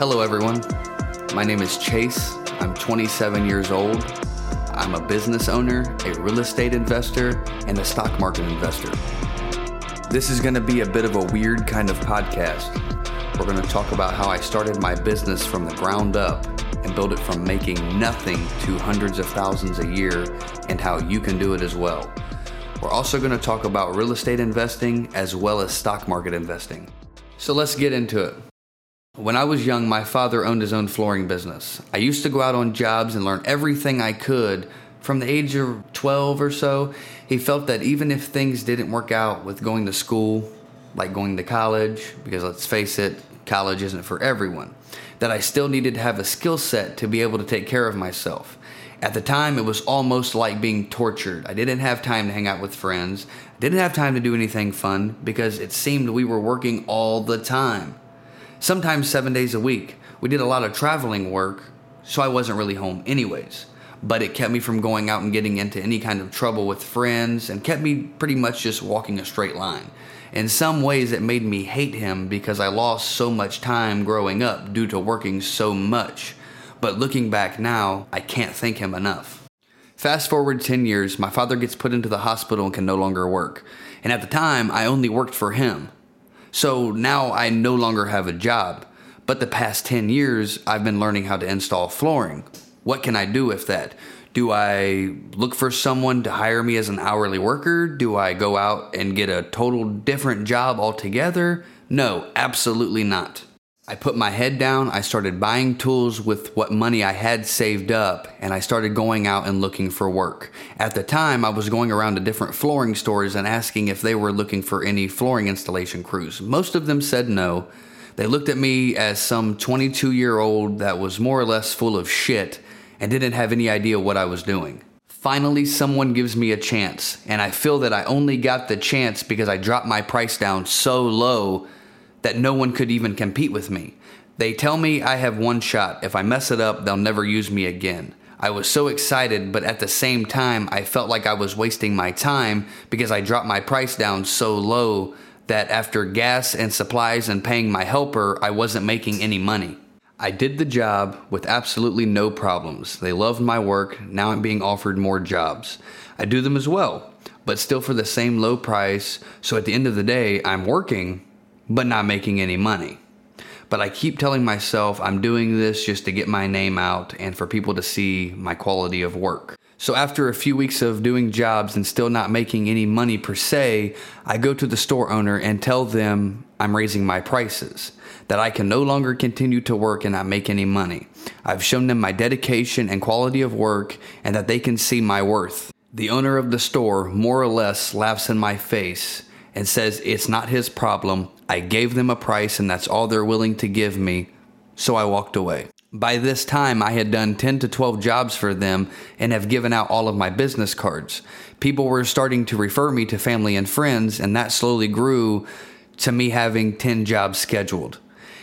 Hello, everyone. My name is Chase. I'm 27 years old. I'm a business owner, a real estate investor, and a stock market investor. This is going to be a bit of a weird kind of podcast. We're going to talk about how I started my business from the ground up and build it from making nothing to hundreds of thousands a year and how you can do it as well. We're also going to talk about real estate investing as well as stock market investing. So let's get into it. When I was young, my father owned his own flooring business. I used to go out on jobs and learn everything I could. From the age of 12 or so, he felt that even if things didn't work out with going to school, like going to college, because let's face it, college isn't for everyone, that I still needed to have a skill set to be able to take care of myself. At the time, it was almost like being tortured. I didn't have time to hang out with friends, I didn't have time to do anything fun because it seemed we were working all the time sometimes seven days a week. We did a lot of traveling work, so I wasn't really home anyways. But it kept me from going out and getting into any kind of trouble with friends and kept me pretty much just walking a straight line. In some ways, it made me hate him because I lost so much time growing up due to working so much. But looking back now, I can't thank him enough. Fast forward 10 years, my father gets put into the hospital and can no longer work. And at the time, I only worked for him. So now I no longer have a job. But the past 10 years, I've been learning how to install flooring. What can I do with that? Do I look for someone to hire me as an hourly worker? Do I go out and get a total different job altogether? No, absolutely not. I put my head down, I started buying tools with what money I had saved up, and I started going out and looking for work. At the time, I was going around to different flooring stores and asking if they were looking for any flooring installation crews. Most of them said no. They looked at me as some 22 year old that was more or less full of shit and didn't have any idea what I was doing. Finally, someone gives me a chance, and I feel that I only got the chance because I dropped my price down so low that no one could even compete with me. They tell me I have one shot. If I mess it up, they'll never use me again. I was so excited, but at the same time, I felt like I was wasting my time because I dropped my price down so low that after gas and supplies and paying my helper, I wasn't making any money. I did the job with absolutely no problems. They loved my work. Now I'm being offered more jobs. I do them as well, but still for the same low price. So at the end of the day, I'm working, but not making any money. But I keep telling myself I'm doing this just to get my name out and for people to see my quality of work. So, after a few weeks of doing jobs and still not making any money per se, I go to the store owner and tell them I'm raising my prices, that I can no longer continue to work and not make any money. I've shown them my dedication and quality of work and that they can see my worth. The owner of the store more or less laughs in my face and says it's not his problem. I gave them a price and that's all they're willing to give me. So I walked away. By this time, I had done 10 to 12 jobs for them and have given out all of my business cards. People were starting to refer me to family and friends, and that slowly grew to me having 10 jobs scheduled.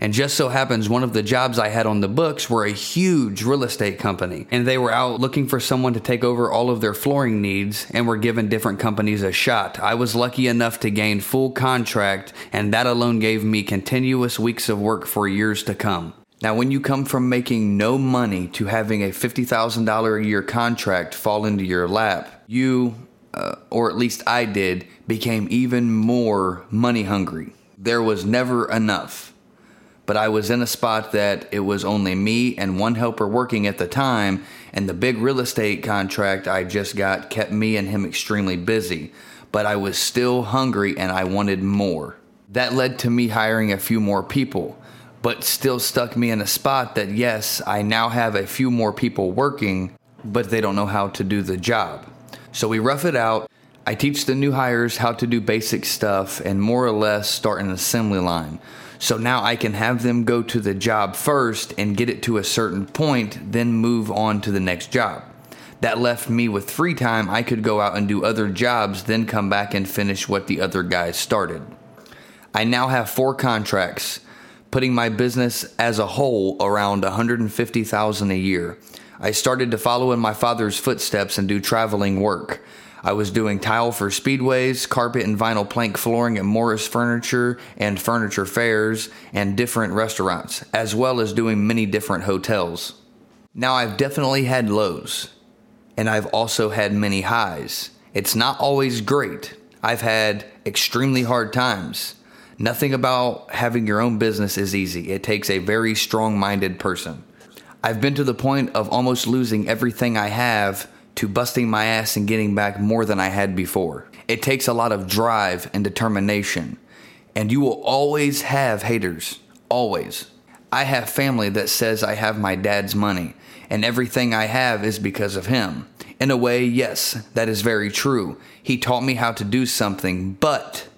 And just so happens one of the jobs I had on the books were a huge real estate company. And they were out looking for someone to take over all of their flooring needs and were giving different companies a shot. I was lucky enough to gain full contract, and that alone gave me continuous weeks of work for years to come. Now, when you come from making no money to having a $50,000 a year contract fall into your lap, you, uh, or at least I did, became even more money hungry. There was never enough but I was in a spot that it was only me and one helper working at the time, and the big real estate contract I just got kept me and him extremely busy. But I was still hungry and I wanted more. That led to me hiring a few more people, but still stuck me in a spot that, yes, I now have a few more people working, but they don't know how to do the job. So we rough it out. I teach the new hires how to do basic stuff and more or less start an assembly line. So now I can have them go to the job first and get it to a certain point, then move on to the next job. That left me with free time. I could go out and do other jobs, then come back and finish what the other guys started. I now have four contracts, putting my business as a whole around 150,000 a year. I started to follow in my father's footsteps and do traveling work. I was doing tile for speedways, carpet and vinyl plank flooring at Morris Furniture and furniture fairs, and different restaurants, as well as doing many different hotels. Now, I've definitely had lows, and I've also had many highs. It's not always great. I've had extremely hard times. Nothing about having your own business is easy. It takes a very strong minded person. I've been to the point of almost losing everything I have to busting my ass and getting back more than I had before. It takes a lot of drive and determination. And you will always have haters. Always. I have family that says I have my dad's money, and everything I have is because of him. In a way, yes, that is very true. He taught me how to do something, but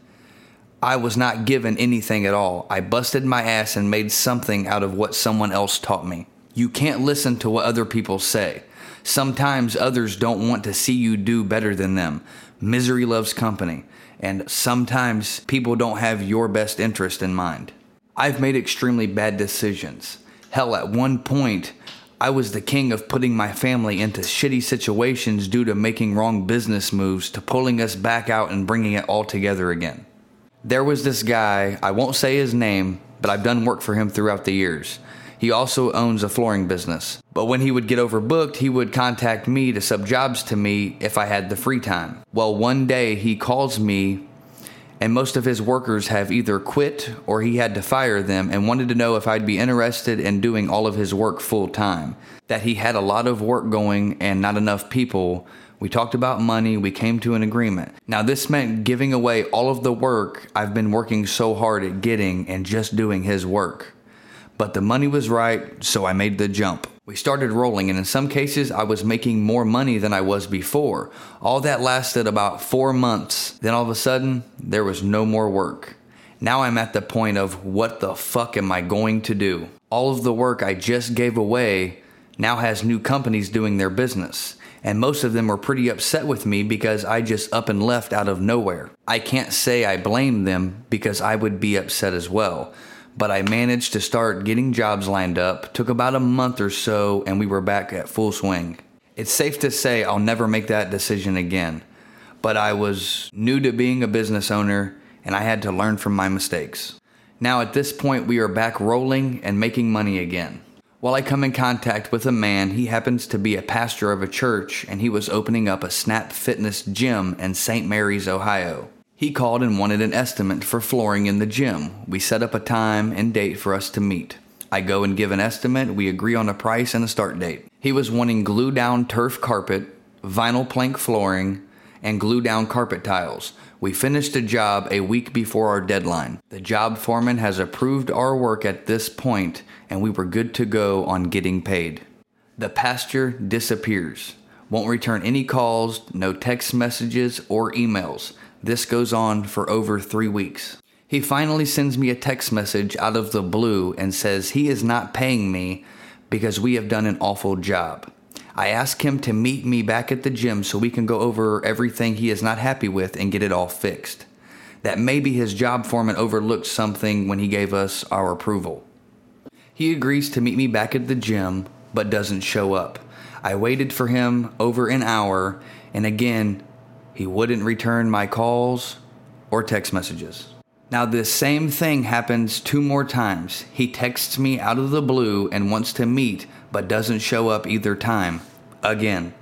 I was not given anything at all. I busted my ass and made something out of what someone else taught me. You can't listen to what other people say. Sometimes others don't want to see you do better than them. Misery loves company, and sometimes people don't have your best interest in mind. I've made extremely bad decisions. Hell, at one point, I was the king of putting my family into shitty situations due to making wrong business moves to pulling us back out and bringing it all together again. There was this guy, I won't say his name, but I've done work for him throughout the years. He also owns a flooring business. But when he would get overbooked, he would contact me to sub jobs to me if I had the free time. Well, one day he calls me and most of his workers have either quit or he had to fire them and wanted to know if I'd be interested in doing all of his work full time. That he had a lot of work going and not enough people. We talked about money, we came to an agreement. Now, this meant giving away all of the work I've been working so hard at getting and just doing his work. But the money was right, so I made the jump. We started rolling, and in some cases, I was making more money than I was before. All that lasted about four months. Then all of a sudden, there was no more work. Now I'm at the point of what the fuck am I going to do? All of the work I just gave away now has new companies doing their business. And most of them were pretty upset with me because I just up and left out of nowhere. I can't say I blame them because I would be upset as well but I managed to start getting jobs lined up. Took about a month or so, and we were back at full swing. It's safe to say I'll never make that decision again, but I was new to being a business owner and I had to learn from my mistakes. Now, at this point, we are back rolling and making money again. While I come in contact with a man, he happens to be a pastor of a church and he was opening up a Snap Fitness gym in St. Mary's, Ohio. He called and wanted an estimate for flooring in the gym. We set up a time and date for us to meet. I go and give an estimate, we agree on a price and a start date. He was wanting glue down turf carpet, vinyl plank flooring, and glue down carpet tiles. We finished the job a week before our deadline. The job foreman has approved our work at this point, and we were good to go on getting paid. The pastor disappears. Won't return any calls, no text messages or emails. This goes on for over three weeks. He finally sends me a text message out of the blue and says he is not paying me because we have done an awful job. I ask him to meet me back at the gym so we can go over everything he is not happy with and get it all fixed. That maybe his job foreman overlooked something when he gave us our approval. He agrees to meet me back at the gym, but doesn't show up. I waited for him over an hour, and again, he wouldn't return my calls or text messages. Now, this same thing happens two more times. He texts me out of the blue and wants to meet, but doesn't show up either time. Again.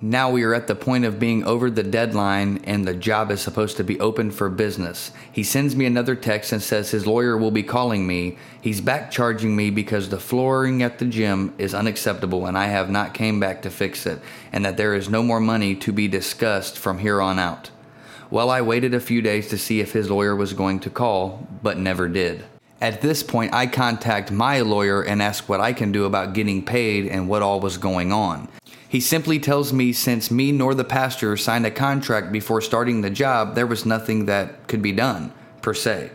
Now we are at the point of being over the deadline and the job is supposed to be open for business. He sends me another text and says his lawyer will be calling me. He's back charging me because the flooring at the gym is unacceptable and I have not came back to fix it and that there is no more money to be discussed from here on out. Well, I waited a few days to see if his lawyer was going to call, but never did. At this point, I contact my lawyer and ask what I can do about getting paid and what all was going on. He simply tells me since me nor the pastor signed a contract before starting the job, there was nothing that could be done, per se,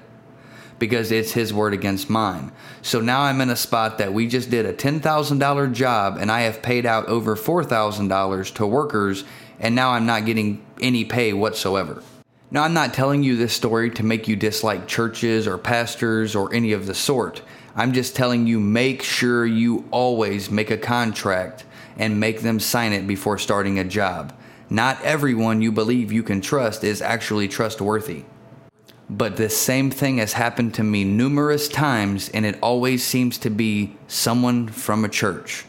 because it's his word against mine. So now I'm in a spot that we just did a $10,000 job and I have paid out over $4,000 to workers, and now I'm not getting any pay whatsoever. Now, I'm not telling you this story to make you dislike churches or pastors or any of the sort. I'm just telling you make sure you always make a contract and make them sign it before starting a job. Not everyone you believe you can trust is actually trustworthy. But this same thing has happened to me numerous times, and it always seems to be someone from a church.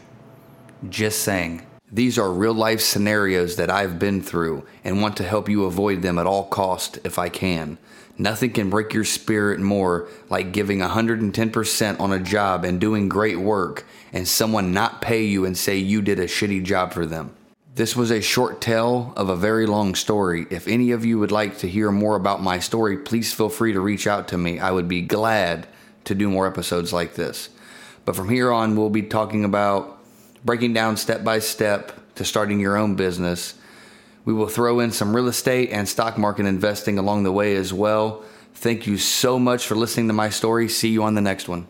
Just saying. These are real life scenarios that I've been through and want to help you avoid them at all cost if I can. Nothing can break your spirit more like giving 110% on a job and doing great work and someone not pay you and say you did a shitty job for them. This was a short tale of a very long story. If any of you would like to hear more about my story, please feel free to reach out to me. I would be glad to do more episodes like this. But from here on, we'll be talking about breaking down step by step to starting your own business. We will throw in some real estate and stock market investing along the way as well. Thank you so much for listening to my story. See you on the next one.